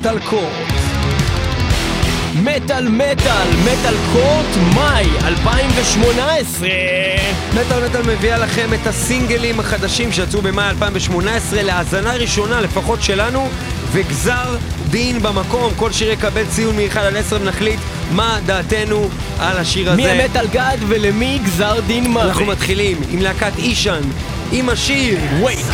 מטאל קורט. מטאל מטאל, מטאל קורט, מאי 2018. מטאל מטאל מביאה לכם את הסינגלים החדשים שיצאו במאי 2018 להאזנה ראשונה לפחות שלנו וגזר דין במקום, כל שיר יקבל ציון מ-1 עד 10 ונחליט מה דעתנו על השיר הזה. מי המטאל גאד ולמי גזר דין מוות. אנחנו מתחילים עם להקת אישן, עם השיר וייק.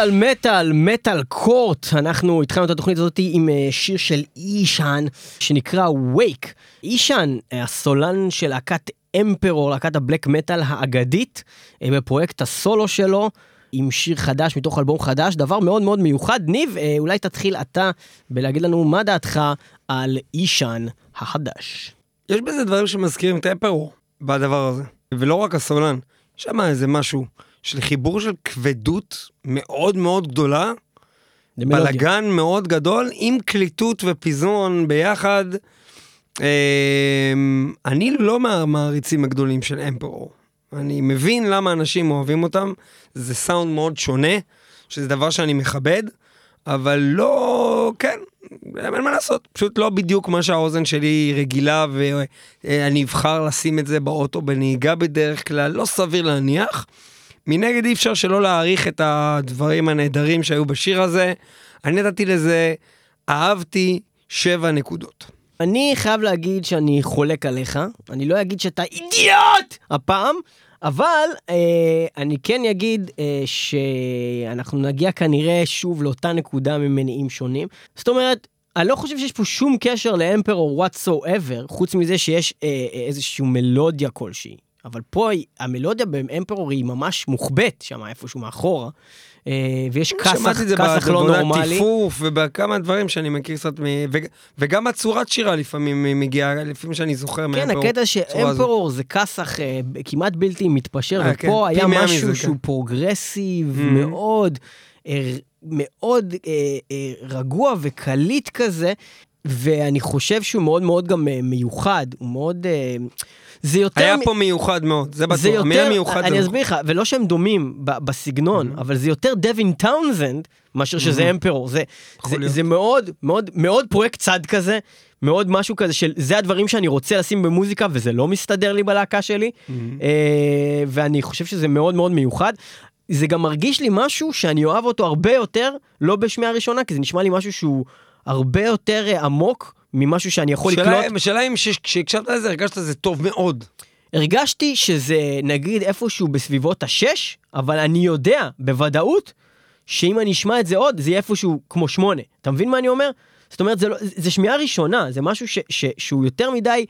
מטאל מטאל מטאל קורט. אנחנו התחלנו את התוכנית הזאת עם אה, שיר של אישן שנקרא וייק אישן הסולן של להקת אמפרור להקת הבלק מטאל האגדית אה, בפרויקט הסולו שלו עם שיר חדש מתוך אלבום חדש. דבר מאוד מאוד מיוחד. ניב אה, אולי תתחיל אתה בלהגיד לנו מה דעתך על אישן החדש. יש בזה דברים שמזכירים את אמפרור בדבר הזה ולא רק הסולן. שם איזה משהו. של חיבור של כבדות מאוד מאוד גדולה, בלאגן מאוד גדול, עם קליטות ופיזון ביחד. אמ, אני לא מהמעריצים הגדולים של אמפרור. אני מבין למה אנשים אוהבים אותם, זה סאונד מאוד שונה, שזה דבר שאני מכבד, אבל לא, כן, אין מה לעשות, פשוט לא בדיוק מה שהאוזן שלי רגילה ואני אבחר לשים את זה באוטו בנהיגה בדרך כלל, לא סביר להניח. מנגד אי אפשר שלא להעריך את הדברים הנהדרים שהיו בשיר הזה. אני נתתי לזה, אהבתי שבע נקודות. אני חייב להגיד שאני חולק עליך, אני לא אגיד שאתה אידיוט הפעם, אבל אה, אני כן אגיד אה, שאנחנו נגיע כנראה שוב לאותה נקודה ממניעים שונים. זאת אומרת, אני לא חושב שיש פה שום קשר ל Emperor whatsoever, חוץ מזה שיש אה, אה, איזושהי מלודיה כלשהי. אבל פה המלודיה ב Emperor היא ממש מוחבאת שם איפשהו מאחורה. אה, ויש כסח, לא נורמלי. שמעתי את זה בטיפוף ובכמה דברים שאני מכיר קצת, מ... ו... וגם הצורת שירה לפעמים מגיעה, לפעמים שאני זוכר כן, מ Emperor. כן, הקטע ש Emperor זה כסח אה, כמעט בלתי מתפשר, אה, ופה כן. היה משהו מזה, שהוא כן. פרוגרסיב mm-hmm. מאוד. מאוד אה, אה, רגוע וקליט כזה, ואני חושב שהוא מאוד מאוד גם מיוחד, הוא מאוד... זה יותר... היה מ... פה מיוחד מאוד, זה בטוח, המילה מיוחד. אני אסביר לך, ולא שהם דומים בסגנון, mm-hmm. אבל זה יותר Devin Townsend מאשר mm-hmm. שזה Emperor. זה, זה, זה מאוד, מאוד, מאוד פרויקט צד כזה, מאוד משהו כזה של זה הדברים שאני רוצה לשים במוזיקה וזה לא מסתדר לי בלהקה שלי, mm-hmm. אה, ואני חושב שזה מאוד מאוד מיוחד. זה גם מרגיש לי משהו שאני אוהב אותו הרבה יותר, לא בשמיעה ראשונה, כי זה נשמע לי משהו שהוא הרבה יותר אה, עמוק ממשהו שאני יכול לקלוט. השאלה אם כשהקשבת לזה הרגשת שזה טוב מאוד. הרגשתי שזה נגיד איפשהו בסביבות השש, אבל אני יודע בוודאות שאם אני אשמע את זה עוד, זה יהיה איפשהו כמו שמונה. אתה מבין מה אני אומר? זאת אומרת, זה, לא, זה שמיעה ראשונה, זה משהו ש, ש, שהוא יותר מדי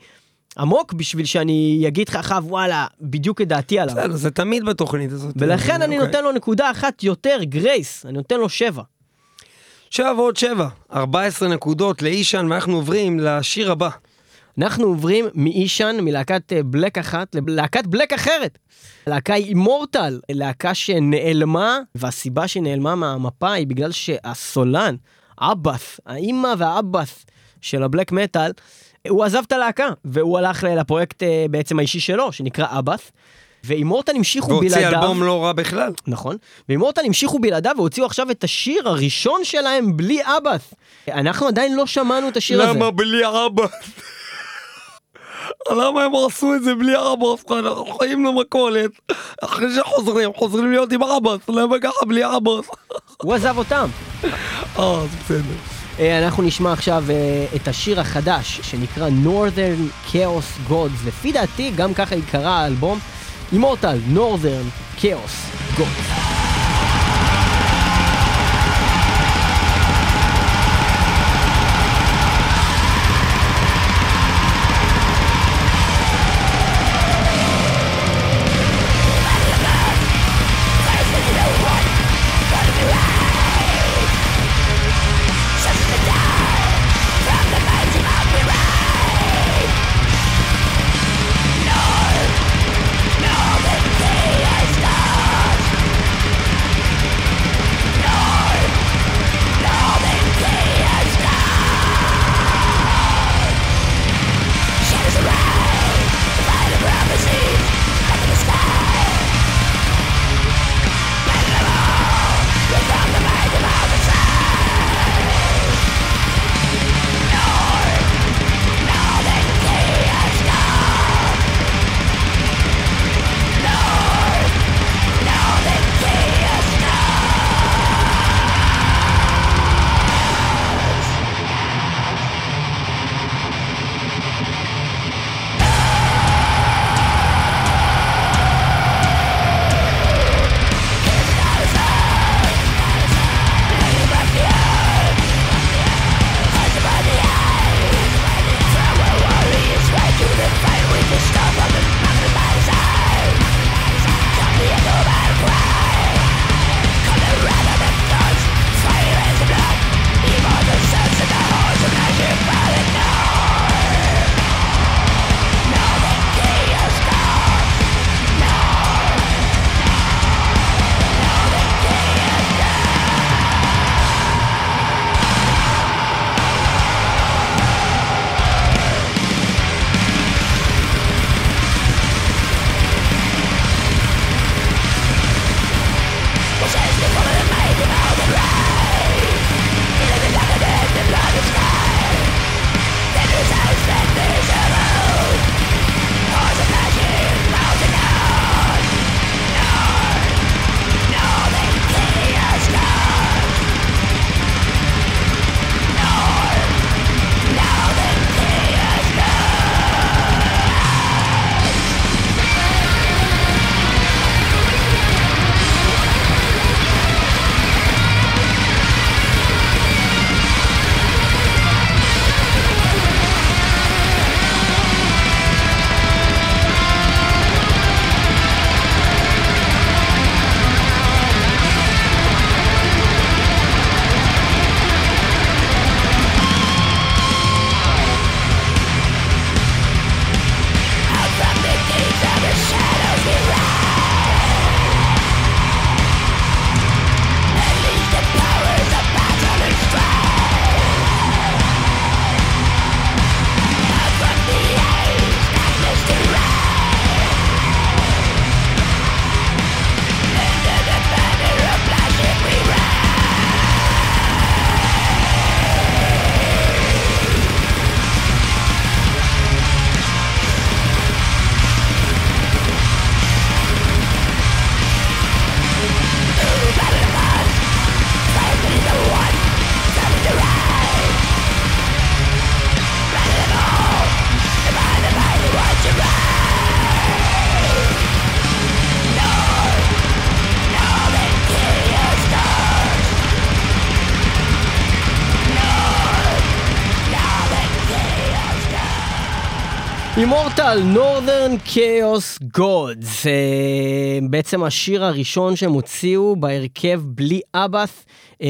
עמוק בשביל שאני אגיד לך אחריו וואלה בדיוק את דעתי עליו. בסדר, זה תמיד בתוכנית הזאת. ולכן אני אוקיי. נותן לו נקודה אחת יותר גרייס, אני נותן לו שבע. שבע ועוד שבע, 14 נקודות לאישן ואנחנו עוברים לשיר הבא. אנחנו עוברים מאישן, מלהקת אה, בלק אחת, ללהקת בלק אחרת. להקה אימורטל, להקה שנעלמה, והסיבה שהיא נעלמה מהמפה היא בגלל שהסולן, אבאס, האימא והאבאס של הבלק מטאל, הוא עזב את הלהקה, והוא הלך לפרויקט אה, בעצם האישי שלו, שנקרא אבאס. ואימורטל המשיכו בלעדיו. והוציא אלבום לא רע בכלל. נכון. ואימורטל המשיכו בלעדיו והוציאו עכשיו את השיר הראשון שלהם בלי אבאס. אנחנו עדיין לא שמענו את השיר הזה. למה בלי אבאס? למה הם עשו את זה בלי אבאס? אנחנו חיים למכולת. אחרי שחוזרים, חוזרים להיות עם אבאס. למה ככה בלי אבאס? הוא עזב אותם. אה, זה בסדר. אה, אנחנו נשמע עכשיו אה, את השיר החדש שנקרא Northern Chaos Gods. לפי דעתי גם ככה יקרא האלבום Immortal Northern Chaos Gods. אימורטל, Northern Chaos Gods, בעצם השיר הראשון שהם הוציאו בהרכב בלי אבאס.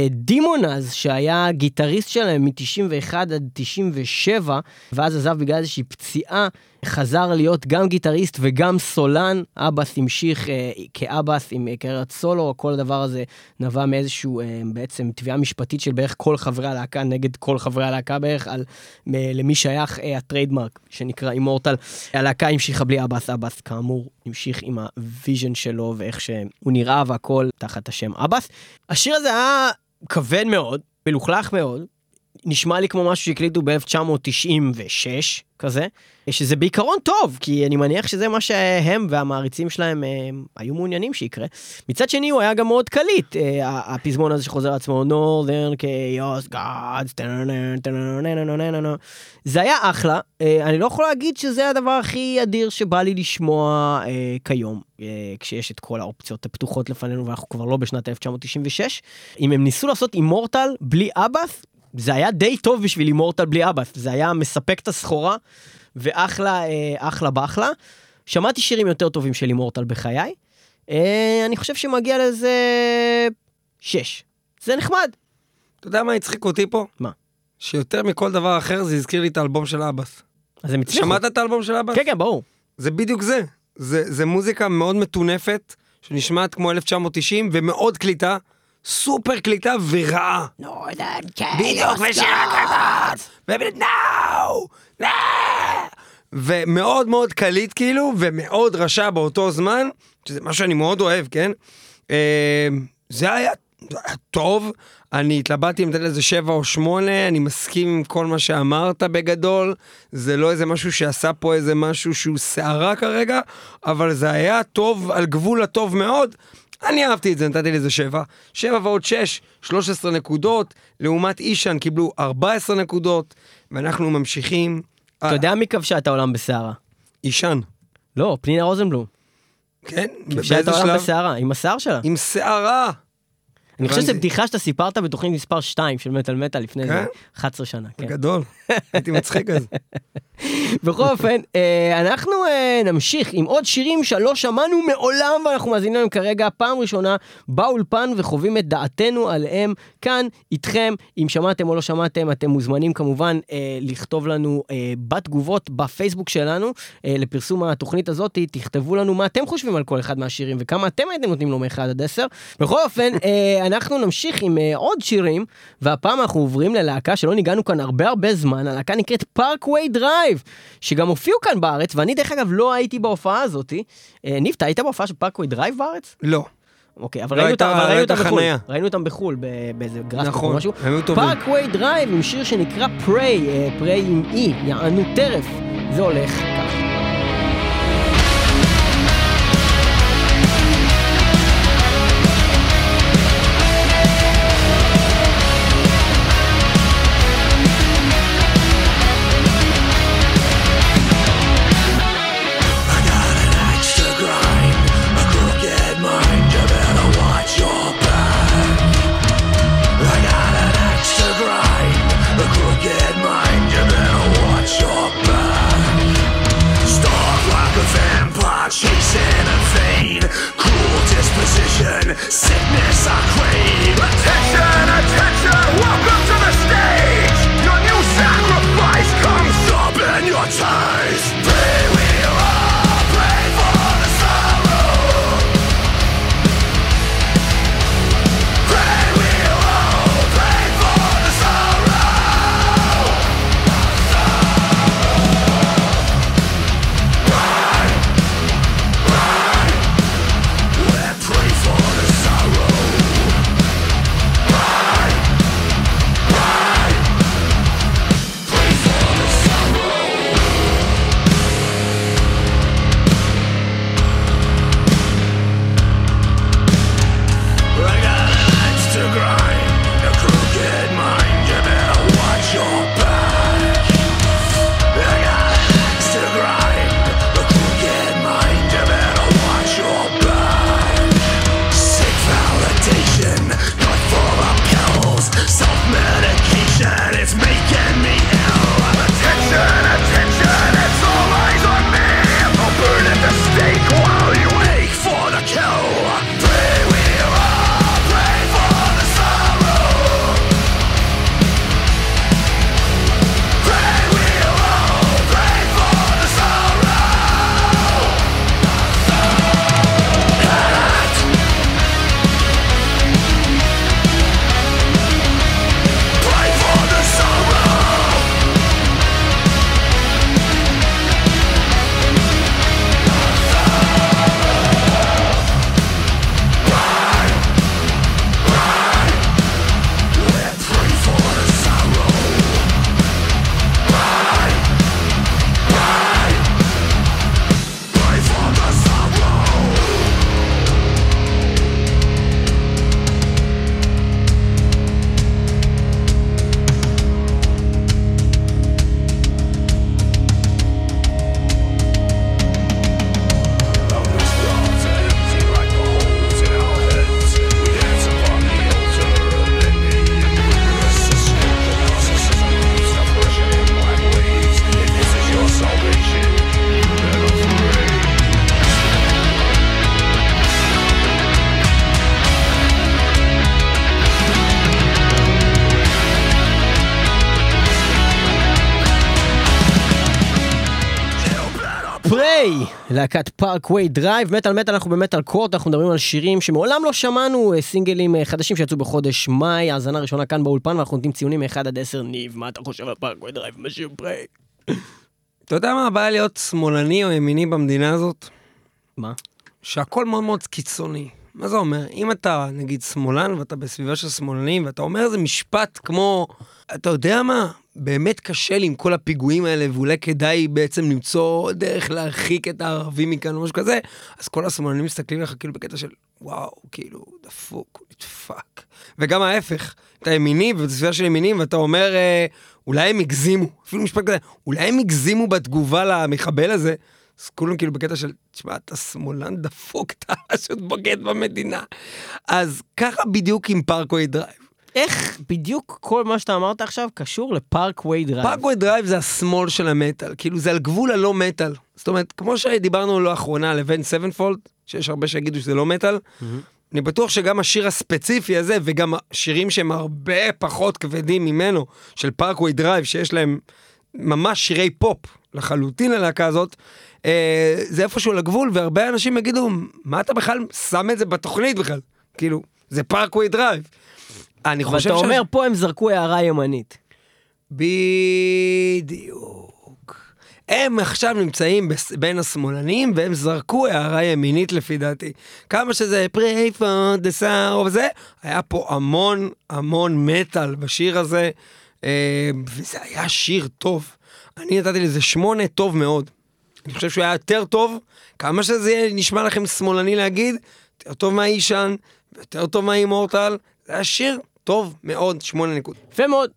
דימונז, שהיה גיטריסט שלהם מ-91 עד 97, ואז עזב בגלל איזושהי פציעה, חזר להיות גם גיטריסט וגם סולן. אבאס המשיך אה, כאבאס עם קריירת סולו, כל הדבר הזה נבע מאיזשהו אה, בעצם תביעה משפטית של בערך כל חברי הלהקה נגד כל חברי הלהקה בערך, על מ, למי שייך אה, ה trademark שנקרא Immortal. הלהקה המשיכה בלי Abbath, Abbath כאמור המשיך עם ה vision שלו ואיך שהוא נראה והכל תחת השם Abbath. השיר הזה היה כבד מאוד, מלוכלך מאוד, נשמע לי כמו משהו שהקליטו ב-1996 כזה, שזה בעיקרון טוב, כי אני מניח שזה מה שהם והמעריצים שלהם הם, היו מעוניינים שיקרה. מצד שני הוא היה גם מאוד קליט, הפזמון הזה שחוזר לעצמו, Northern Chaos Gods, זה היה אחלה, אני לא יכול להגיד שזה הדבר הכי אדיר שבא לי לשמוע כיום, כשיש את כל האופציות הפתוחות לפנינו ואנחנו כבר לא בשנת 1996. אם הם ניסו לעשות אימורטל בלי אבאס, זה היה די טוב בשביל אימורטל בלי אבאס, זה היה מספק את הסחורה, ואחלה, אה, אחלה באחלה. שמעתי שירים יותר טובים של אימורטל בחיי, אה, אני חושב שמגיע לזה שש. זה נחמד. אתה יודע מה הצחיק אותי פה? מה? שיותר מכל דבר אחר זה הזכיר לי את האלבום של אבאס. אז הם הצליחו. שמעת את האלבום של אבאס? כן, כן, ברור. זה בדיוק זה. זה, זה מוזיקה מאוד מטונפת, שנשמעת כמו 1990 ומאוד קליטה. סופר קליטה ורעה. בדיוק, ושירה כזאת. ומאוד מאוד קליט כאילו, ומאוד רשע באותו זמן, שזה מה שאני מאוד אוהב, כן? זה היה טוב, אני התלבטתי אם לתת לזה שבע או שמונה, אני מסכים עם כל מה שאמרת בגדול, זה לא איזה משהו שעשה פה איזה משהו שהוא סערה כרגע, אבל זה היה טוב, על גבול הטוב מאוד. אני אהבתי את זה, נתתי לזה שבע. שבע ועוד שש, 13 נקודות, לעומת אישן קיבלו 14 נקודות, ואנחנו ממשיכים. אתה יודע מי כבשה את העולם בסערה? אישן. לא, פנינה רוזנבלום. כן? כבשה את העולם בסערה, עם השיער שלה. עם שערה. אני חושב שזו בדיחה שאתה סיפרת בתוכנית מספר 2 של מטאל מטאל לפני כן? 11 שנה. כן. גדול, הייתי מצחיק אז. בכל אופן, אה, אנחנו אה, נמשיך עם עוד שירים שלא שמענו מעולם ואנחנו מאזינים להם כרגע פעם ראשונה באולפן וחווים את דעתנו עליהם כאן איתכם. אם שמעתם או לא שמעתם, אתם מוזמנים כמובן אה, לכתוב לנו בתגובות בפייסבוק שלנו לפרסום התוכנית הזאת, תכתבו לנו מה אתם חושבים על כל אחד מהשירים וכמה אתם הייתם נותנים לו מ-1 עד 10. בכל אופן, אנחנו נמשיך עם עוד שירים, והפעם אנחנו עוברים ללהקה שלא ניגענו כאן הרבה הרבה זמן, הלהקה נקראת Parkway Drive, שגם הופיעו כאן בארץ, ואני דרך אגב לא הייתי בהופעה הזאתי. ניב, אתה היית בהופעה של Parkway Drive בארץ? לא. אוקיי, אבל לא ראינו, אותם, ראינו אותם בחו"ל, ראינו אותם בחו"ל באיזה Graspop נכון, או משהו. Parkway Drive עם שיר שנקרא Prey, Prey עם E, יענו טרף. זה הולך ככה. להקת Parkway Drive, מטאל מטאל, אנחנו במטאל קורט, אנחנו מדברים על שירים שמעולם לא שמענו, אה, סינגלים אה, חדשים שיצאו בחודש מאי, האזנה ראשונה כאן באולפן, ואנחנו נותנים ציונים מ-1 עד 10, ניב, מה אתה חושב על Parkway Drive משיר Prey? אתה יודע מה הבעיה להיות שמאלני או ימיני במדינה הזאת? מה? שהכל מאוד מאוד קיצוני. מה זה אומר? אם אתה נגיד שמאלן ואתה בסביבה של שמאלנים ואתה אומר איזה משפט כמו, אתה יודע מה? באמת קשה לי עם כל הפיגועים האלה ואולי כדאי בעצם למצוא דרך להרחיק את הערבים מכאן או משהו כזה, אז כל השמאלנים מסתכלים עליך כאילו בקטע של וואו, כאילו, דפוק, נדפק. וגם ההפך, אתה ימיני ובסביבה של ימינים ואתה אומר, אה, אולי הם הגזימו, אפילו משפט כזה, אולי הם הגזימו בתגובה למחבל הזה. אז כולם כאילו בקטע של, תשמע, אתה שמאלן דפוק, אתה פשוט בוגד במדינה. אז ככה בדיוק עם Parkway Drive. איך בדיוק כל מה שאתה אמרת עכשיו קשור ל Parkway Drive? Parkway Drive זה השמאל של המטאל, כאילו זה על גבול הלא מטאל. זאת אומרת, כמו שדיברנו לאחרונה על Avenged Sevenfold, שיש הרבה שיגידו שזה לא מטאל, mm-hmm. אני בטוח שגם השיר הספציפי הזה, וגם שירים שהם הרבה פחות כבדים ממנו, של Parkway Drive, שיש להם ממש שירי פופ לחלוטין ללהקה הזאת, אה, זה איפשהו לגבול, והרבה אנשים יגידו, מה אתה בכלל שם את זה בתוכנית בכלל? כאילו, זה Parkway Drive. אני חושב ש... ואתה אומר, פה הם זרקו הערה ימנית. בדיוק. הם עכשיו נמצאים בין השמאלנים, והם זרקו הערה ימינית לפי דעתי. כמה שזה pray for the sound וזה, היה פה המון המון מטאל בשיר הזה, אה, וזה היה שיר טוב. אני נתתי לזה שמונה טוב מאוד. אני חושב שהוא היה יותר טוב, כמה שזה נשמע לכם שמאלני להגיד, יותר טוב מהאישן, ויותר טוב מהאימורטל, זה היה שיר טוב מאוד, שמונה נקוד. יפה מאוד.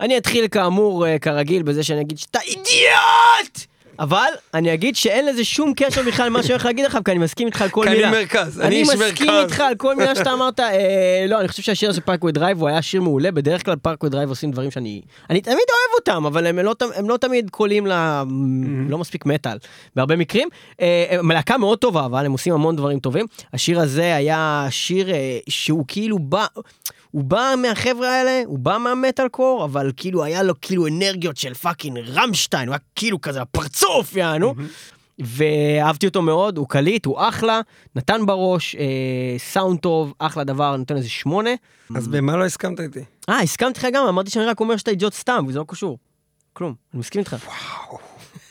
אני אתחיל כאמור, אה, כרגיל, בזה שאני אגיד שאתה אידיוט! אבל אני אגיד שאין לזה שום קשר בכלל למה שאני הולך להגיד לך, כי אני מסכים איתך על כל מילה. כי אני מרכז, אני איש מרכז. אני מסכים איתך על כל מילה שאתה אמרת. אה, לא, אני חושב שהשיר הזה Parkway Drive הוא היה שיר מעולה, בדרך כלל Parkway Drive עושים דברים שאני... אני תמיד אוהב אותם, אבל הם לא, הם לא תמיד קולעים ל... Mm-hmm. לא מספיק מטאל, בהרבה מקרים. אה, מלהקה מאוד טובה, אבל הם עושים המון דברים טובים. השיר הזה היה שיר אה, שהוא כאילו בא... הוא בא מהחבר'ה האלה, הוא בא מהמטאל קור, אבל כאילו היה לו כאילו אנרגיות של fucking Rammstein, הוא היה כאילו כזה הפרצוף, יענו. ואהבתי אותו מאוד, הוא קליט, הוא אחלה, נתן בראש, אה, סאונד טוב, אחלה דבר, נותן איזה שמונה. אז במה לא הסכמת איתי? אה, הסכמתי לך גם, אמרתי שאני רק אומר שאתה אידיוט סתם, וזה לא קשור. כלום, אני מסכים איתך. וואו.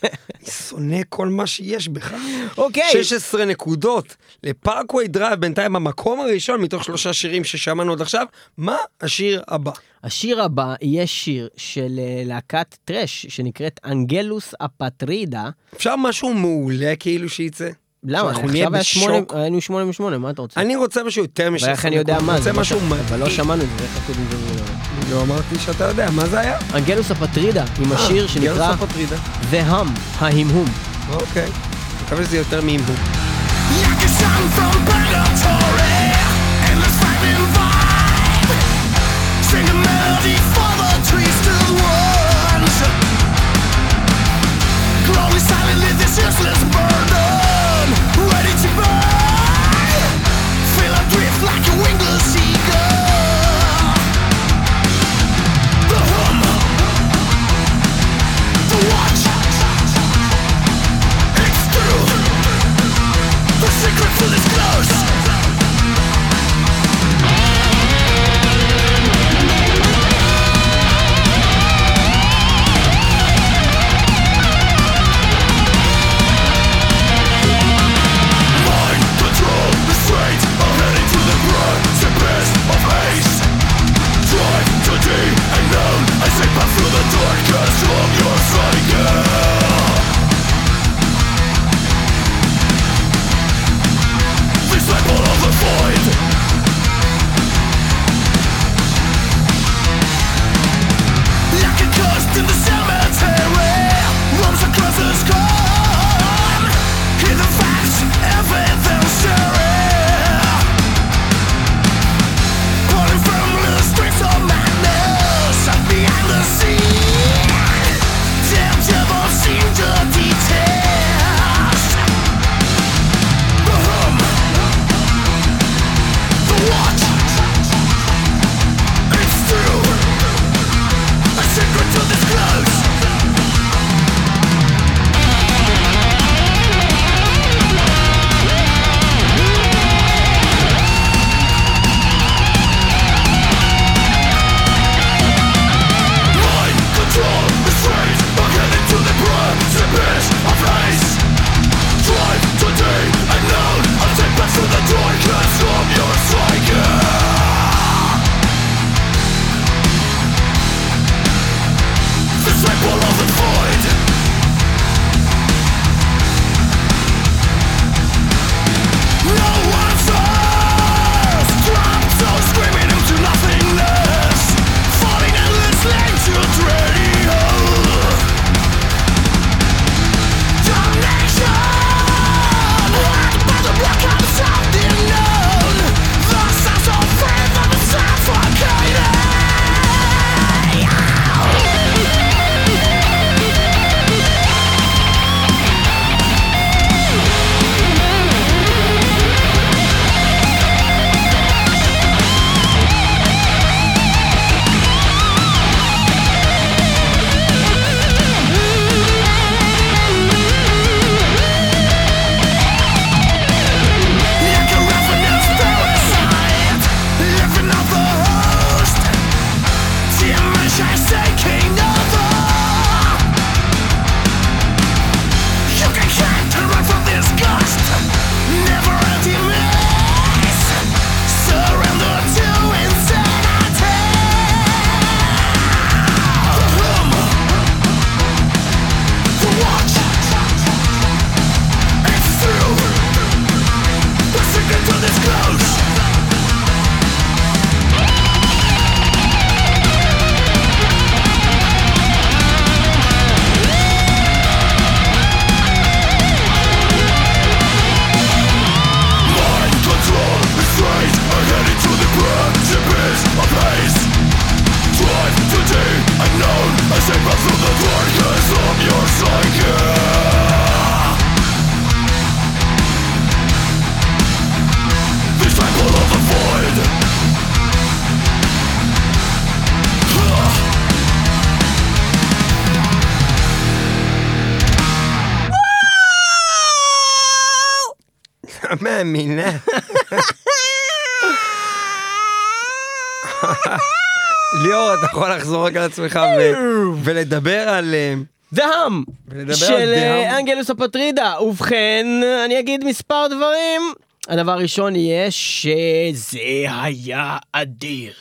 אני שונא כל מה שיש בך. אוקיי. 16 נקודות ל Parkway Drive, בינתיים במקום הראשון מתוך שלושה שירים ששמענו עד עכשיו. מה השיר הבא? השיר הבא יהיה שיר של אה, להקת טראש שנקראת Angelus Apatrida. אפשר משהו מעולה כאילו שייצא? למה? אנחנו נהיה בשוק. היינו שמונה משמונה, מה אתה רוצה? אני רוצה משהו יותר מ-16 ואיך אני יודע מה זה? רוצה משהו מדהים. אבל לא שמענו את זה, איך הקודם זה לא אמרתי שאתה יודע, מה זה היה? Angelus Apatrida, עם אה, השיר שנקרא The Hum, ההמהום. אוקיי, מקווה שזה יותר מהמהום. Sing a melody for the ones silently this useless burden מאמינה. ליאור, אתה יכול לחזור רגע לעצמך ולדבר על... אה, דהאם של אה, אנגלוס הפטרידה. ובכן, אני אגיד מספר דברים. הדבר הראשון יהיה שזה היה אדיר.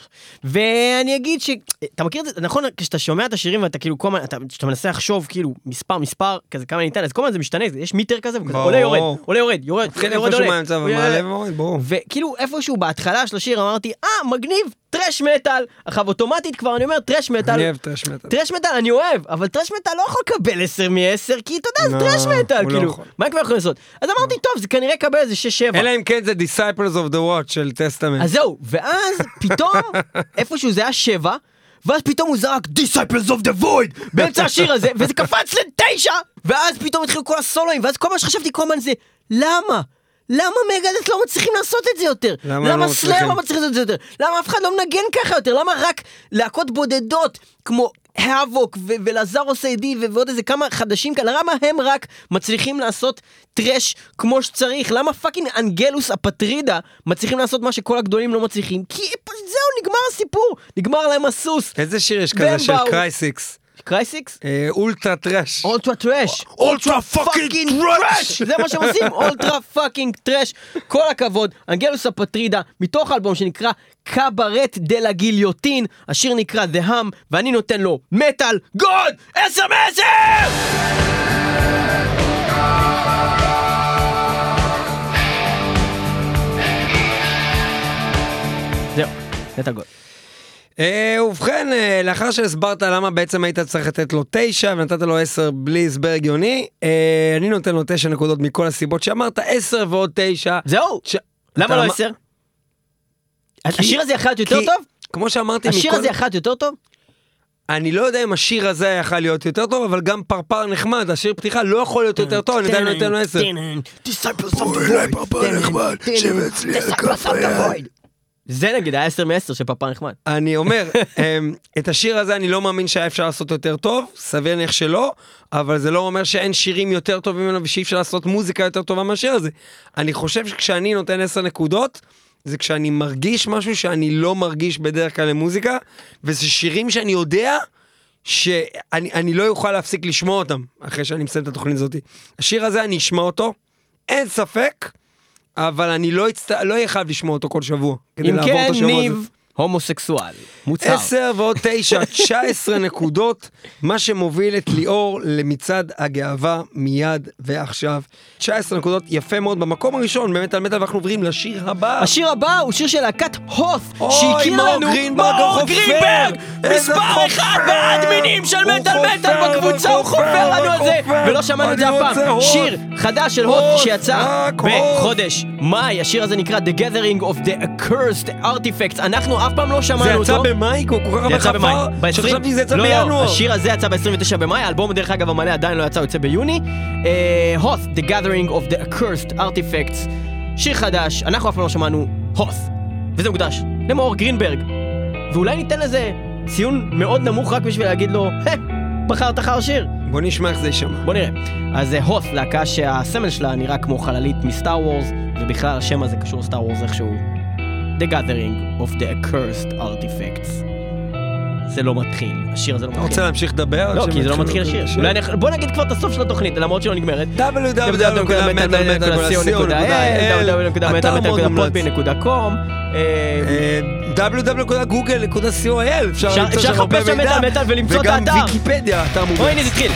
ואני אגיד ש... אתה מכיר את זה, נכון, כשאתה שומע את השירים ואתה כאילו כל הזמן, כשאתה מנסה לחשוב כאילו מספר מספר, כזה כמה ניתן, אז כל הזמן זה משתנה, יש מיטר כזה, וכזה עולה יורד, עולה יורד, יורד, יורד, עולה. וכאילו איפשהו בהתחלה של השיר אמרתי, אה, מגניב, טרש מטאל. עכשיו אוטומטית כבר אני אומר טרש מטאל. אני אוהב טרש מטאל. טרש מטאל אני אוהב, אבל טרש מטאל לא יכול לקבל 10 מ-10, כי אתה יודע, זה טרש מטאל, לא כאילו. מה כבר יכולים לעשות? אז אמרתי, טוב, זה כנראה יקבל איזה 6-7. אלא אם כן זה Disciples of the Watch של טסטמנט. אז זהו, ואז פתאום, איפשהו זה היה 7, ואז פתאום הוא זרק Disciples of the Void באמצע השיר הזה, וזה קפץ לתשע, ואז פתאום התחילו כל הסולואים, ואז כל מה שחשבתי כל הזמן זה, למה? למה Megadeth לא מצליחים לעשות את זה יותר? למה, למה לא Slayer לא מצליחים לעשות את זה יותר? למה אף אחד לא מנגן ככה יותר? למה רק להקות בודדות כמו Havok ו Lazarus A.D. ועוד איזה כמה חדשים כאלה, למה הם רק מצליחים לעשות טראש כמו שצריך? למה fucking Angelus Apatrida מצליחים לעשות מה שכל הגדולים לא מצליחים? כי זהו, נגמר הסיפור, נגמר להם הסוס. איזה שיר יש כזה של Crisix? Crisix? Ultra Thrash. Ultra Thrash. Ultra fucking thrash. זה מה שהם עושים, ultra fucking thrash. כל הכבוד, Angelus Apatrida, מתוך אלבום שנקרא Cabaret de la Guillotine, השיר נקרא The Hum, ואני נותן לו Metal God 10 מ-10! זהו, מטאל גוד. אה, ובכן, אה, לאחר שהסברת למה בעצם היית צריך לתת לו תשע ונתת לו עשר בלי הסבר הגיוני, אה, אני נותן לו תשע נקודות מכל הסיבות שאמרת, עשר ועוד תשע. זהו? למה לא עשר? השיר הזה יכול להיות יותר טוב? כמו שאמרתי, השיר הזה יכול להיות יותר טוב? אני לא יודע אם השיר הזה יכול להיות יותר טוב, אבל גם פרפר נחמד, השיר פתיחה לא יכול להיות יותר טוב, אני עדיין נותן לו עשר. פרפר נחמד, שב אצלי על כף היד. זה נגיד היה 10 מ-10 של פאפה נחמד. אני אומר, אמ, את השיר הזה אני לא מאמין שהיה אפשר לעשות יותר טוב, סביר להניח שלא, אבל זה לא אומר שאין שירים יותר טובים ממנו ושאי אפשר לעשות מוזיקה יותר טובה מהשיר הזה. אני חושב שכשאני נותן 10 נקודות, זה כשאני מרגיש משהו שאני לא מרגיש בדרך כלל למוזיקה, וזה שירים שאני יודע שאני לא אוכל להפסיק לשמוע אותם אחרי שאני מסיים את התוכנית הזאת. השיר הזה אני אשמע אותו, אין ספק. אבל אני לא אהיה חייב לשמוע אותו כל שבוע. אם כן, ניב, הומוסקסואל, מוצר. 10 ועוד 9, 19 נקודות, מה שמוביל את ליאור למצעד הגאווה מיד ועכשיו. 19 נקודות, יפה מאוד. במקום הראשון, באמת על מטאל, ואנחנו עוברים לשיר הבא. השיר הבא הוא שיר של להקת הוס, שהכיר לנו מאור גרינברג, מספר אחד באדמינים של מטאל מטאל בקבוצה, הוא חופר לנו על זה, ולא שמענו את זה אף פעם. שיר חדש של הוס שיצא בחודש מאי, השיר הזה נקרא The Gathering of the Accursed Artifacts. אנחנו אף פעם לא שמענו אותו. זה יצא במאי? כל כך הרבה חפר? שחשבתי שזה יצא בינואר. לא, השיר הזה יצא ב-29 במאי, האלבום דרך אגב המלא עדיין לא יצא, הוא יוצא ביוני. הוס, uh, The Gathering of the Accursed Artifacts. שיר חדש, אנחנו אף פעם לא שמענו הוס. וזה מוקדש למאור גרינברג. ואולי ניתן לזה ציון מאוד נמוך רק בשביל להגיד לו, בחרת אחר שיר. בוא נשמע איך זה יישמע. בוא נראה. אז זה הוס, להקה שהסמל שלה נראה כמו חללית מסטאר וורס, ובכלל השם הזה קשור לסטאר וורס איכשהו. The Gathering of the Accursed Artifacts. זה לא מתחיל, השיר הזה לא מתחיל. אתה רוצה להמשיך לדבר? לא, כי זה לא מתחיל השיר. בוא נגיד כבר את הסוף של התוכנית, למרות שלא נגמרת. www.metalmetal.co.il www.google.co.il אפשר לחפש שם מטאל מטאל ולמצוא את האתר. וגם ויקיפדיה, מובן. אוי, הנה זה התחיל.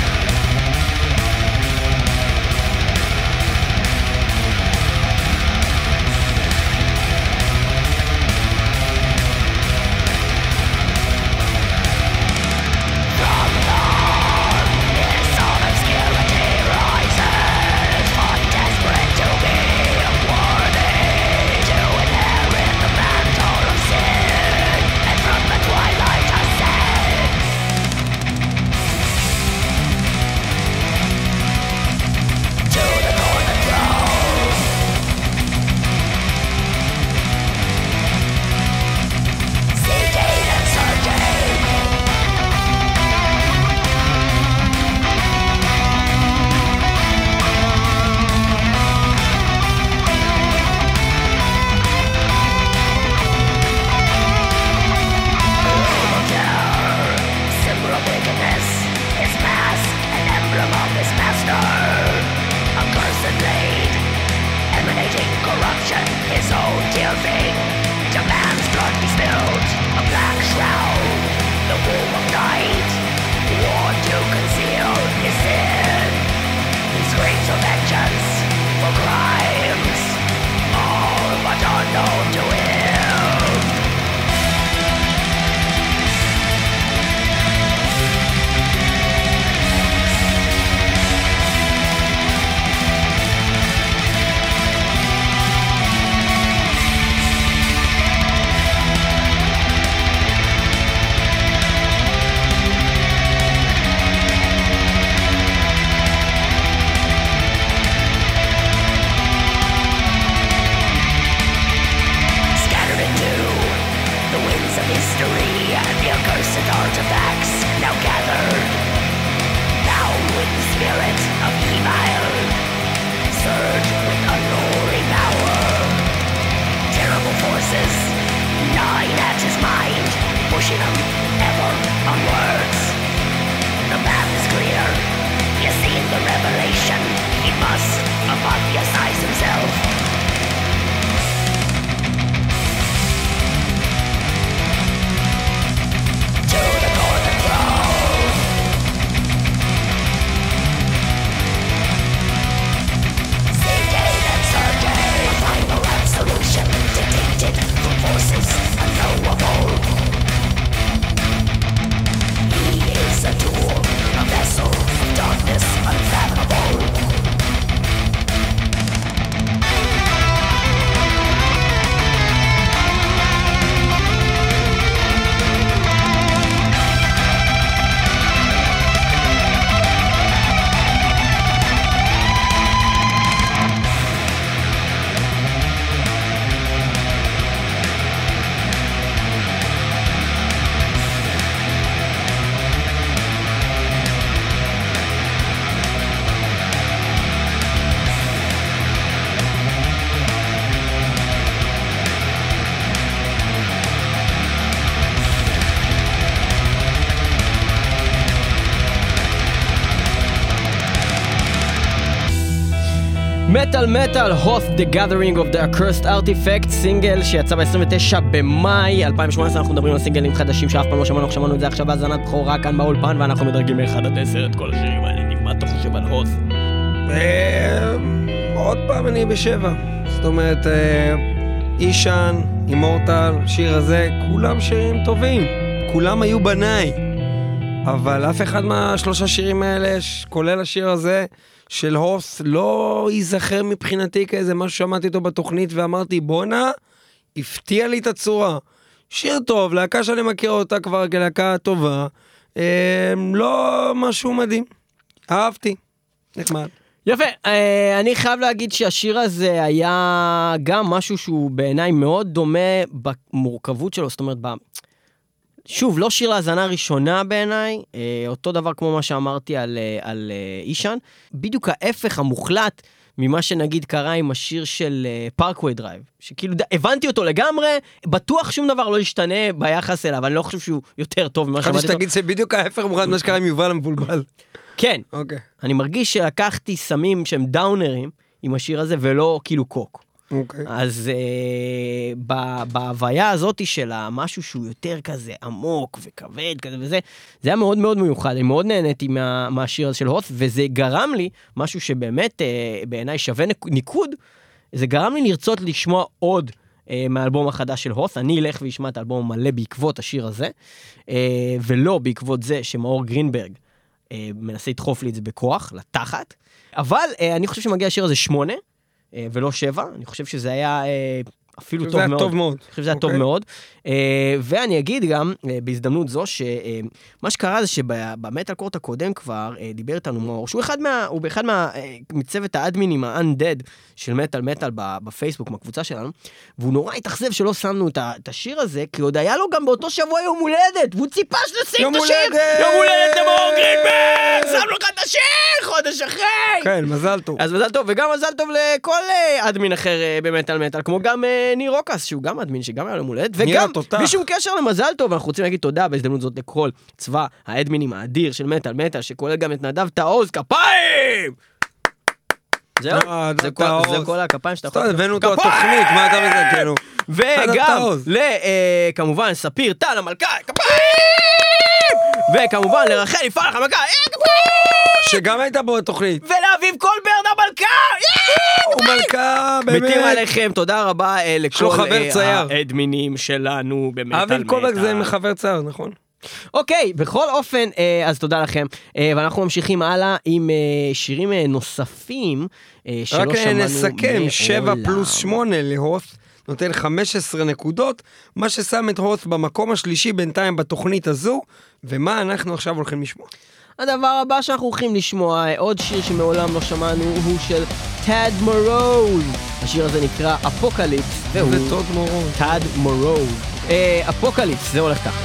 מטאל הוס The Gathering of the Accursed Artifact, סינגל שיצא ב-29 במאי 2018, אנחנו מדברים על סינגלים חדשים שאף פעם לא שמענו, שמענו את זה עכשיו בהאזנת בכורה כאן באולפן, ואנחנו מדרגים מ-1 עד 10 את כל השירים האלה, מה אתה חושב על הוס? אה, עוד פעם אני בשבע, זאת אומרת, אה, אישן, אימורטל, שיר הזה, כולם שירים טובים, כולם היו בניי, אבל אף אחד מהשלושה שירים האלה, כולל השיר הזה, של הוס לא ייזכר מבחינתי כאיזה משהו שמעתי אותו בתוכנית ואמרתי בואנה, הפתיע לי את הצורה. שיר טוב, להקה שאני מכיר אותה כבר כלהקה טובה, אה, לא משהו מדהים. אהבתי, נחמד. יפה, אה, אני חייב להגיד שהשיר הזה היה גם משהו שהוא בעיניי מאוד דומה במורכבות שלו, זאת אומרת, שוב, לא שיר להאזנה ראשונה בעיניי, אה, אותו דבר כמו מה שאמרתי על, אה, על אה, Ihsahn, בדיוק ההפך המוחלט ממה שנגיד קרה עם השיר של Parkway Drive, שכאילו. הבנתי אותו לגמרי, בטוח שום דבר לא ישתנה ביחס אליו, אני לא חושב שהוא יותר טוב ממה שאמרתי. חשבתי שתגיד שבדיוק ההפך המוחלט ממה שקרה עם יובל המבולבל. כן. אוקיי. אני מרגיש שלקחתי סמים שהם דאונרים עם השיר הזה ולא כאילו קוק. Okay. אוקיי. אז uh, בהוויה הזאת של המשהו שהוא יותר כזה עמוק וכבד כזה וזה, זה היה מאוד מאוד מיוחד, אני מאוד נהניתי מה, מהשיר הזה של הוס, וזה גרם לי, משהו שבאמת uh, בעיניי שווה ניקוד, זה גרם לי לרצות לשמוע עוד uh, מהאלבום החדש של הוס, אני אלך ואשמע את האלבום המלא בעקבות השיר הזה, uh, ולא בעקבות זה שמאור גרינברג uh, מנסה לדחוף לי את זה בכוח, לתחת, אבל אני חושב שמגיע השיר הזה שמונה. אה, ולא שבע, אני חושב שזה היה אה, אפילו טוב מאוד. טוב מאוד. אני חושב שזה היה טוב אוקיי. מאוד. אה, ואני אגיד גם, בהזדמנות זו, שמה שקרה זה שבמטאל קורט הקודם כבר דיבר איתנו מאור, שהוא אחד מה... הוא באחד מה... מצוות האדמינים ה-undead של מטאל מטאל בפייסבוק, בקבוצה שלנו, והוא נורא התאכזב שלא שמנו את השיר הזה, כי עוד היה לו גם באותו שבוע יום הולדת, והוא ציפה שנשים את השיר! יום הולדת למאור גרינברג! שמנו לך את השיר! חודש אחרי! כן, מזל טוב. אז מזל טוב, וגם מזל טוב לכל אדמין אחר במטאל מטאל, כמו גם ניר רוקס, שהוא גם אדמין, שגם היה לו הולדת, וגם, בלי שום קשר למזל טוב, אנחנו רוצים להגיד תודה בהזדמנות זאת לכל צבא האדמינים האדיר של מטאל מטאל, שכולל גם את נדב תעוז, כפיים! זהו, אה, זה כל- הכפיים שאתה יכול... הבאנו אותו! לתוכנית, מה אתה מזה, כאילו? וגם, אה, כמובן, ספיר טל המלכה, כפיים! וכמובן לרחל יפרח המלכה, אה, כפיים! שגם הייתה בו בתוכנית. ולאביב קולברן המלכה! הוא מלכה, מתים באמת. עליכם, תודה רבה אה, לכל חבר אה. האדמינים שלנו במטאל אביב קולברג זה מטאל. מחבר צייר, נכון? אוקיי, בכל אופן, אה, אז תודה לכם. ואנחנו ממשיכים הלאה עם שירים נוספים שלא רק שמענו נסכם, 7 מעולם. פלוס 8 להוס נותן 15 נקודות, מה ששם את הוס במקום השלישי בינתיים בתוכנית הזו, ומה אנחנו עכשיו הולכים לשמוע. הדבר הבא שאנחנו הולכים לשמוע, עוד שיר שמעולם לא שמענו, הוא של Tad Morose. השיר הזה נקרא Apocalypse, והוא זה טוד מורון. Tad Morose. Apocalypse, זה הולך ככה.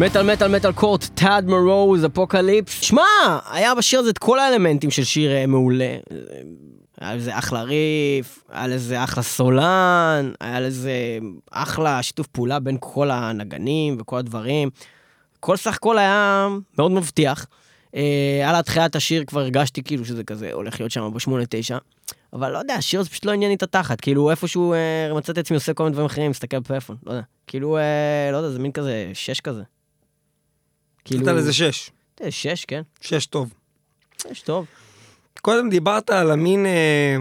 מטאל מטאל מטאל קורט, טאד מרוז, אפוקליפס. שמע, היה בשיר הזה את כל האלמנטים של שיר אה, מעולה. היה לזה אחלה ריף, היה לזה אחלה סולן, היה לזה אחלה שיתוף פעולה בין כל הנגנים וכל הדברים. כל סך הכל היה מאוד מבטיח. אה, על התחילת השיר כבר הרגשתי כאילו שזה כזה הולך להיות שם בשמונה תשע. אבל לא יודע, השיר הזה פשוט לא עניין לי את התחת. כאילו איפשהו אה, מצאתי את עצמי עושה כל מיני דברים אחרים, מסתכל בפלאפון, לא יודע. כאילו, אה, לא יודע, זה מין כזה שש כזה. כאילו... נתן לזה שש. אה, שש, כן. שש טוב. שש טוב. קודם דיברת על המין אה,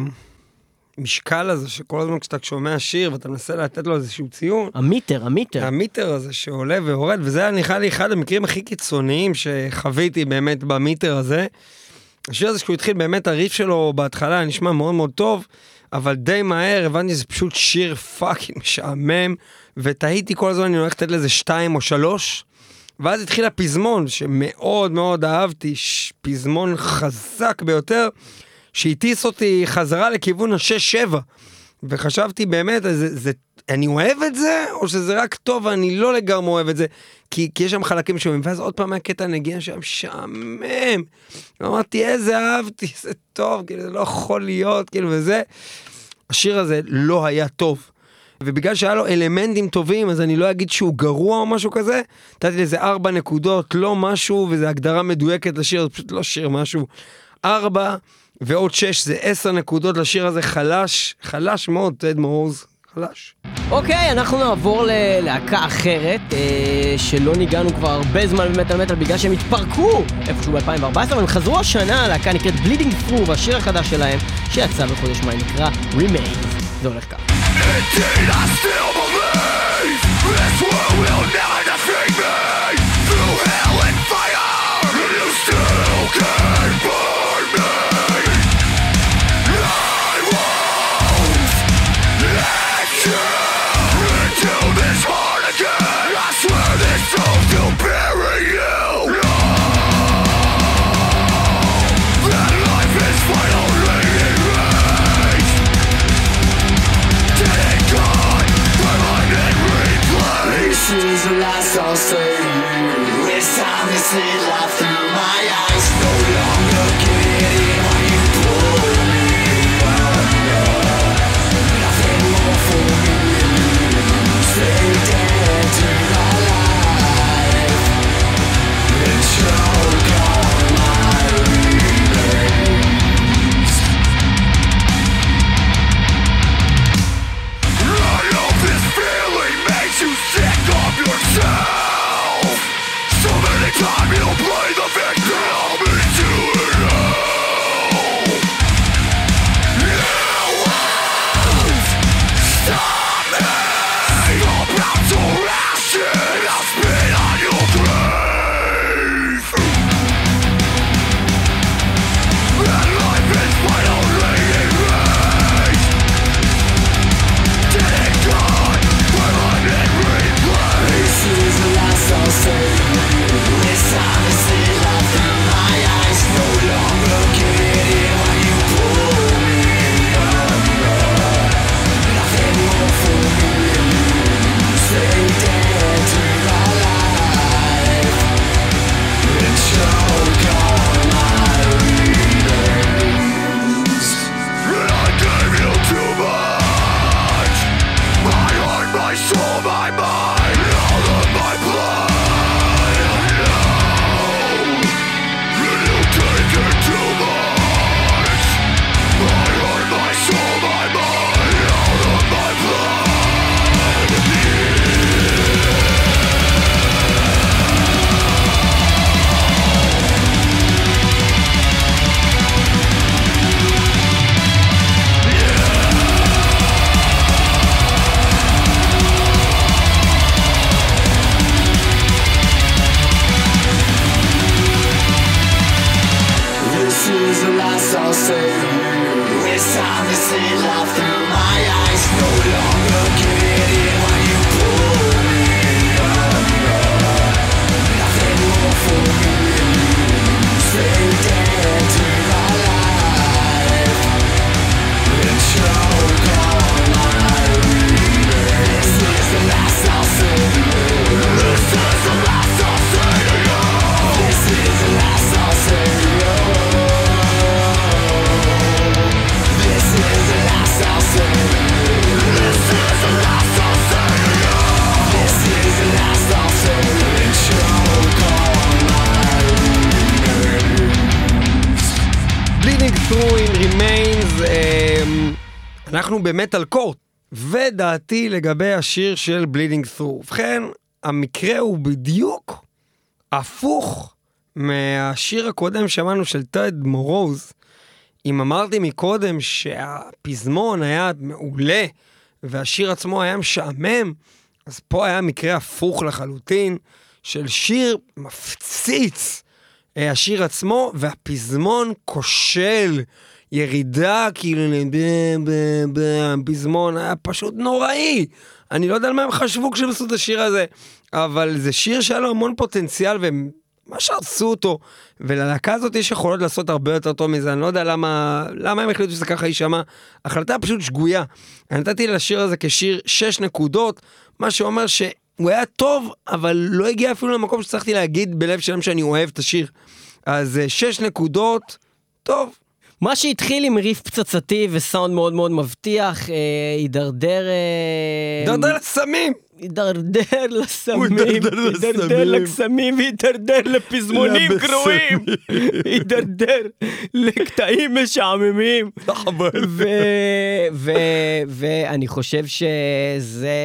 משקל הזה, שכל הזמן כשאתה שומע שיר ואתה מנסה לתת לו איזשהו ציון, ה meter, ה meter. ה meter הזה שעולה ויורד, וזה היה נראה לי אחד המקרים הכי קיצוניים שחוויתי באמת ב meter הזה. השיר הזה, כשהוא התחיל, באמת הריף שלו בהתחלה נשמע מאוד מאוד טוב, אבל די מהר הבנתי שזה פשוט שיר fucking משעמם, ותהיתי כל הזמן, אני הולך לתת לזה שתיים או שלוש. ואז התחיל הפזמון, שמאוד מאוד אהבתי, ש- פזמון חזק ביותר, שהטיס אותי חזרה לכיוון השש-שבע. וחשבתי באמת, זה, זה, אני אוהב את זה, או שזה רק טוב ואני לא לגמרי אוהב את זה, כי, כי יש שם חלקים שומעים, ואז עוד פעם היה קטע נגיעה שם משעמם. אמרתי, איזה אהבתי, זה טוב, כאילו, זה לא יכול להיות, כאילו, וזה. השיר הזה לא היה טוב. ובגלל שהיה לו אלמנטים טובים, אז אני לא אגיד שהוא גרוע או משהו כזה. נתתי לזה ארבע נקודות, לא משהו, וזו הגדרה מדויקת לשיר, זה פשוט לא שיר משהו. ארבע ועוד שש זה עשר נקודות לשיר הזה, חלש, חלש מאוד, טד מורוז, חלש. אוקיי, אנחנו נעבור ללהקה אחרת, אה, שלא ניגענו כבר הרבה זמן במטאל מטאל בגלל שהם התפרקו איפשהו ב-2014, אבל הם חזרו השנה, הלהקה נקראת בלידינג פרו, והשיר החדש שלהם, שיצא בחודש מאי, נקרא Remains. Doležka. Still me. Through hell and fire, you still. see אנחנו במטאל קורט. ודעתי לגבי השיר של בלידינג ת'רו. ובכן, המקרה הוא בדיוק הפוך מהשיר הקודם שמענו של טד מורוז. אם אמרתי מקודם שהפזמון היה מעולה והשיר עצמו היה משעמם, אז פה היה מקרה הפוך לחלוטין של שיר מפציץ. אה, השיר עצמו והפזמון כושל. ירידה כאילו הפזמון היה פשוט נוראי. אני לא יודע על מה הם חשבו כשהם עשו את השיר הזה, אבל זה שיר שהיה לו המון פוטנציאל והם ממש הרסו אותו. וללהקה הזאת יש יכולות לעשות הרבה יותר טוב מזה, אני לא יודע למה, למה הם החליטו שזה ככה יישמע. החלטה פשוט שגויה. אני נתתי לשיר הזה כשיר 6 נקודות, מה שאומר שהוא היה טוב, אבל לא הגיע אפילו למקום שצריכתי להגיד בלב שלם שאני אוהב את השיר. אז 6 נקודות, טוב. מה שהתחיל עם ריף פצצתי וסאונד מאוד מאוד מבטיח, אה, הידרדר... אה, הידרדר לסמים! הידרדר לסמים, הידרדר הידרדר. לקסמים והידרדר לפזמונים. גרועים, הידרדר לקטעים משעממים. ואני חושב שזה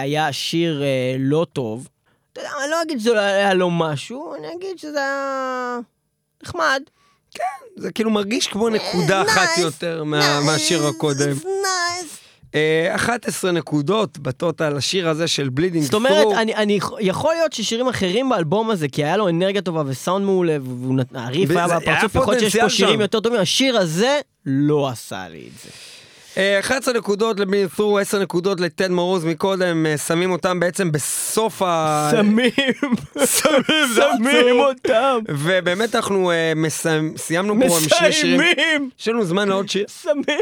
היה שיר אה, לא טוב. אתה יודע, אני לא אגיד שזה היה לו משהו, אני אגיד שזה היה נחמד. זה כאילו מרגיש כמו נקודה אחת יותר מה- מהשיר הקודם. אה, 11 נקודות ב total, השיר הזה של Bleeding זאת אומרת, אני, אני, יכול להיות ששירים אחרים באלבום הזה, כי היה לו אנרגיה טובה וסאונד מעולה, והריף היה היה בפרצוף, יכול להיות שיש פה שירים שם. יותר טובים, השיר הזה לא עשה לי את זה. אה, 11 נקודות ל Bleeding ת'רו, 10 נקודות לטד מורוז מקודם, אה, שמים אותם בעצם בסוף ה... שמים, שמים, זה שמים. אותם, ובאמת אנחנו אה, סיימנו פה עם שני שירים. מסיימים, יש לנו זמן לעוד שיר. שמים,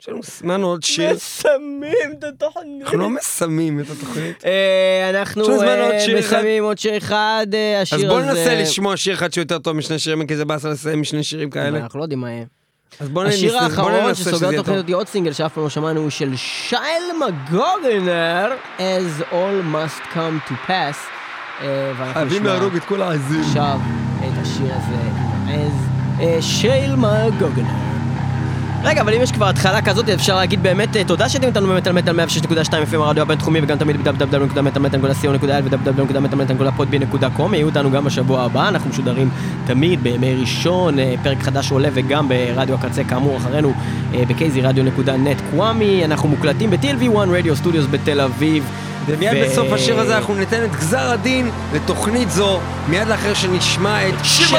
יש לנו זמן לעוד שיר. מסיימים את התוכנית. אנחנו לא מסמים את התוכנית. אה, אנחנו אה. מסיימים עוד שיר אחד, אה, השיר אז הזה... בוא ננסה לשמוע שיר אחד שהוא יותר טוב משני שירים, כי זה באסה לסיים משני שירים כאלה. אנחנו לא יודעים מה יהיה. אז בוא השיר ננסה- בוא האחרון שסוגר תוכנית. אותי עוד סינגל שאף פעם לא שמענו הוא של שייל מגוגנר, As All Must Come to Pass. אה, חייבים להרוג את כל העזים. עכשיו את השיר הזה עם As אה, שייל מגוגנר. רגע, אבל אם יש כבר התחלה כזאת, אפשר להגיד באמת אה, תודה שאתם איתנו במטאל מטאל 106.2 FM הרדיו הבינתחומי וגם תמיד www.מטאלמטאל.co.il ו-www.מטאלמטאל.podbean.com יהיו אותנו גם בשבוע הבא, אנחנו משודרים תמיד בימי ראשון, אה, פרק חדש עולה וגם ברדיו הקצה כאמור אחרינו אה, ב-kzradio.net קוואמי, אנחנו מוקלטים ב-TLV1 רדיו סטודיוס בתל אביב. ומיד ו- בסוף השיר הזה אנחנו ניתן את גזר הדין לתוכנית זו, מיד לאחר שנשמע את שיר שיר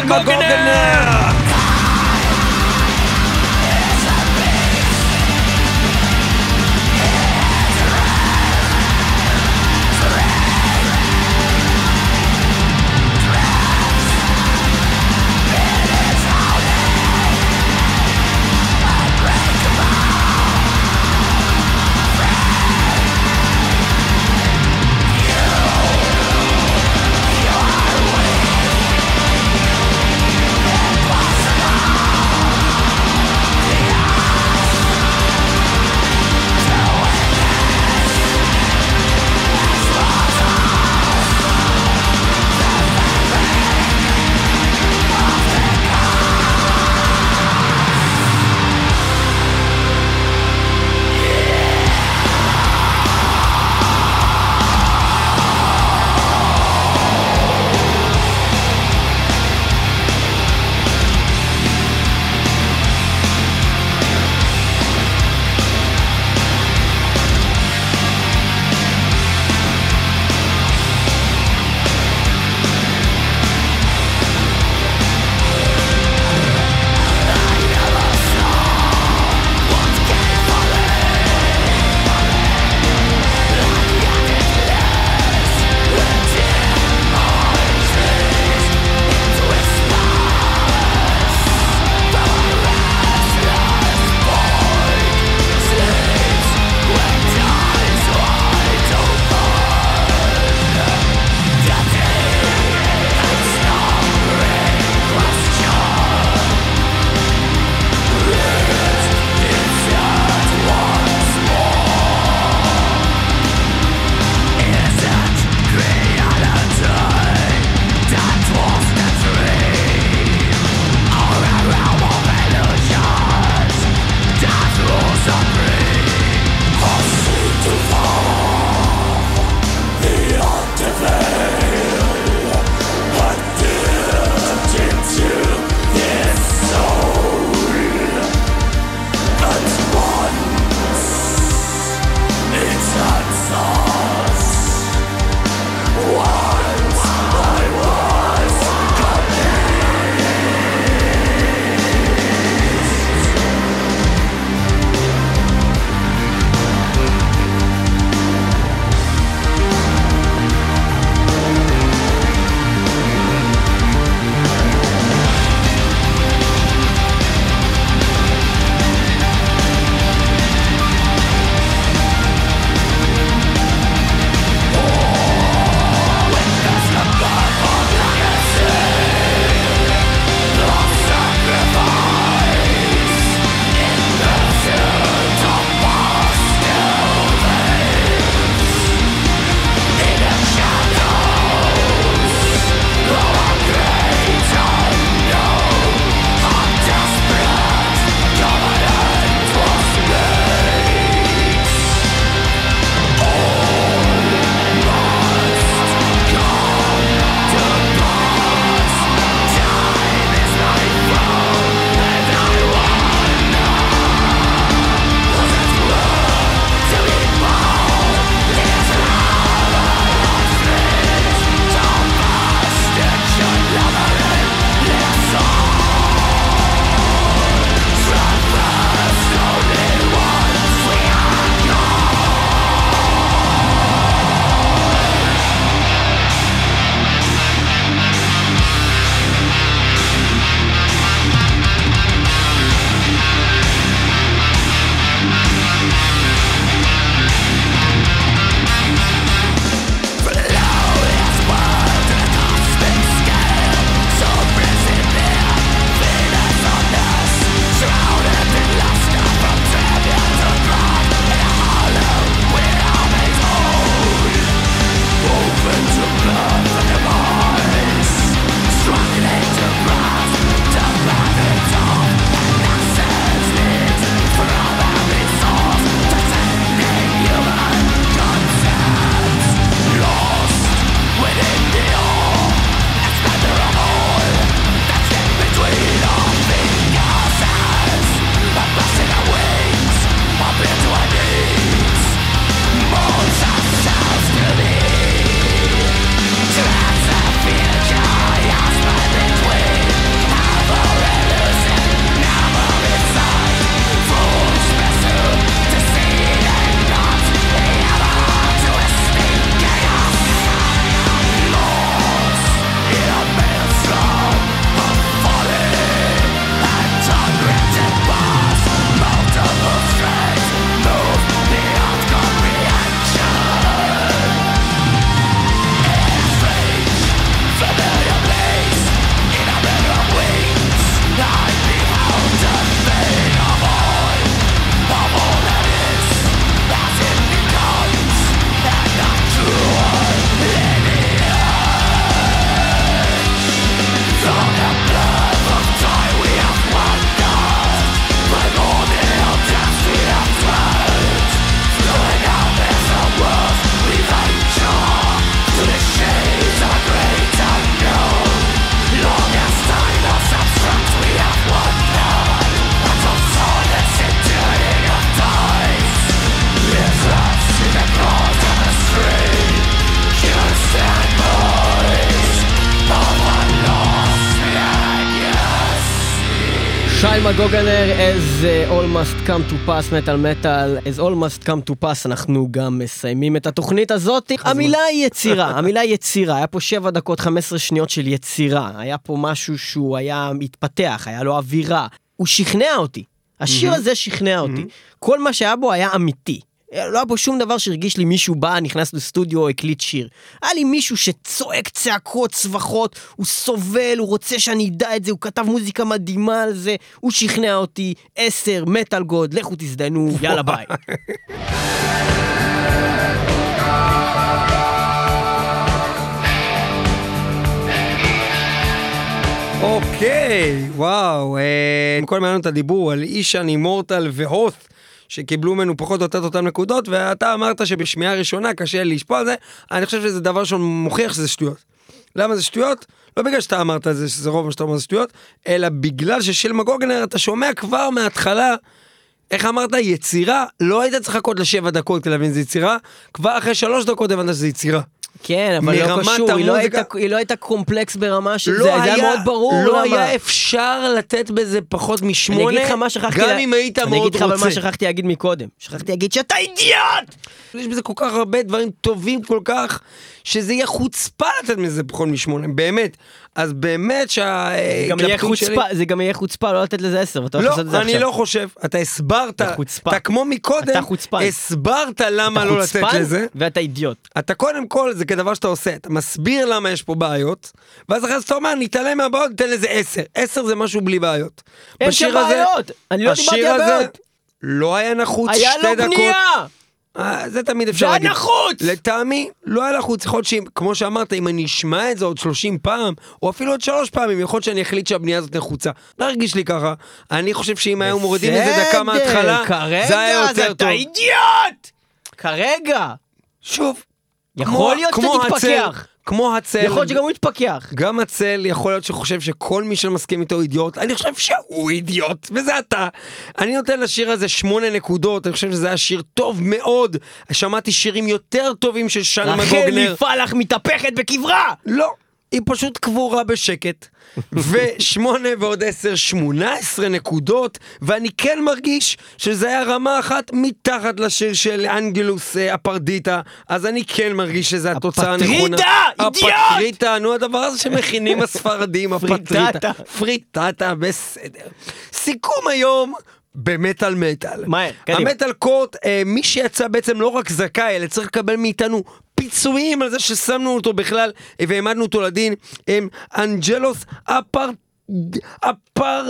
מגוגנר, as uh, all must come to pass, metal metal, as all must come to pass, אנחנו גם מסיימים את התוכנית הזאת. המילה היא יצירה, המילה יצירה, היה פה 7 דקות 15 שניות של יצירה, היה פה משהו שהוא היה מתפתח, היה לו אווירה, הוא שכנע אותי. השיר הזה שכנע אותי. כל מה שהיה בו היה אמיתי. לא היה פה שום דבר שהרגיש לי מישהו בא, נכנס לסטודיו, הקליט שיר. היה לי מישהו שצועק צעקות, צווחות, הוא סובל, הוא רוצה שאני אדע את זה, הוא כתב מוזיקה מדהימה על זה, הוא שכנע אותי, עשר, metal god, לכו תזדיינו, יאללה ביי. אוקיי, וואו, אה, קודם היה לנו את הדיבור על אישן, אימורטל והוט, שקיבלו ממנו פחות או יותר אותן נקודות, ואתה אמרת שבשמיעה ראשונה קשה לשפוע על זה, אני חושב שזה דבר שמוכיח שזה שטויות. למה זה שטויות? לא בגלל שאתה אמרת את זה, שזה רוב מה שאתה אומר זה שטויות, אלא בגלל ששל מגוגנר אתה שומע כבר מההתחלה, איך אמרת, יצירה, לא היית צריך לחכות לשבע דקות כדי להבין שזה יצירה, כבר אחרי שלוש דקות הבנת שזה יצירה. כן, אבל לא קשור, היא לא הייתה- היא לא הייתה קומפלקס ברמה של לא זה, זה היה מאוד ברור לא למה. היה אפשר לתת בזה פחות אני משמונה, אגיד לך מה שכחתי, גם לה- אם היית אני מאוד אגיד לך אבל רוצה. מה שכחתי להגיד מקודם, שכחתי להגיד שאתה אידיוט! יש בזה כל כך הרבה דברים טובים כל כך, שזה יהיה חוצפה לתת מזה פחות משמונה, באמת. אז באמת שה... גם יהיה ההתלבטות שלי- זה גם יהיה חוצפה לא לתת לזה עשר, ואתה הולך לעשות את זה לא, אני. לא חושב, אתה הסברת, אתה חוצפה. אתה כמו מקודם, אתה חוצפן. הסברת למה לא לתת לזה. ואתה אידיוט. אתה קודם כל, זה כדבר שאתה עושה, אתה מסביר למה יש פה בעיות, ואז אחרי זה אתה אומר, נתעלם מהבעיות, ניתן לזה עשר. עשר זה משהו בלי בעיות. אין שם בעיות, אני לא דיברתי השיר על בעיות. לא היה נחוץ היה שתי לו דקות. בנייה! אה, זה תמיד אפשר זה היה להגיד. נחוץ! לטעמי, לא היה לחוץ, יכול להיות שאם, כמו שאמרת, אם אני אשמע את זה עוד 30 פעם, או אפילו עוד שלוש פעמים, יכול להיות שאני אחליט שהבנייה הזאת נחוצה. לא הרגיש לי ככה. אני חושב שאם היו מורידים איזה דקה מההתחלה, זה היה כרגע, יותר אז אתה טוב. אידיוט! כרגע! שוב, יכול כמו- להיות כמו שאתה תתפכח. כמו הצל. יכול להיות שגם הוא יתפכח. גם הצל יכול להיות שחושב שכל מי שמסכים איתו הוא אידיוט, אני חושב שהוא אידיוט, וזה אתה. אני נותן לשיר הזה שמונה נקודות, אני חושב שזה היה שיר טוב מאוד. שמעתי שירים יותר טובים של שני רחל מגוגנר. מפלח מתהפכת בקברה! לא, היא פשוט קבורה בשקט. ושמונה ועוד עשר, שמונה עשרה נקודות, ואני כן מרגיש שזה היה רמה אחת מתחת לשיר של אנגלוס אה, הפרדיטה, אז אני כן מרגיש שזו התוצאה הנכונה. הפטרידה, אידיוט! הפטריטה, נו הדבר הזה שמכינים הספרדים, הפטריטה. פריטטה. פריטטה, בסדר. סיכום היום. במטאל מטאל. מהר, קדימה. ה Metal Court, אה, מי שיצא בעצם לא רק זכאי, אלא צריך לקבל מאיתנו פיצויים על זה ששמנו אותו בכלל אה, והעמדנו אותו לדין, הם Angelus אפר... אפר...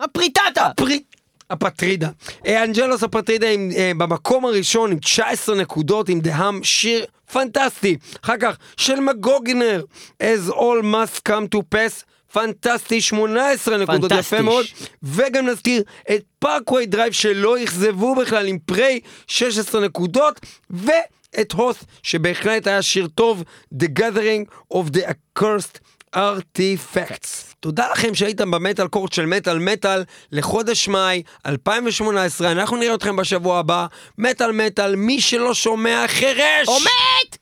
הפריטטה! פרי... Apatrida. אה, Angelus Apatrida עם, אה, במקום הראשון עם 19 נקודות עם דהאם שיר פנטסטי. אחר כך של מגוגנר, as all must come to pass. פנטסטי, 18 נקודות. יפה מאוד. וגם נזכיר את Parkway Drive שלא אכזבו בכלל עם Prey, 16 נקודות. ואת הוס, שבהחלט היה שיר טוב, The Gathering of the Accursed Artifacts. תודה לכם שהייתם ב Metal Court של מטאל מטאל לחודש מאי 2018, אנחנו נראה אתכם בשבוע הבא. מטאל מטאל, מי שלא שומע חירש! עומד!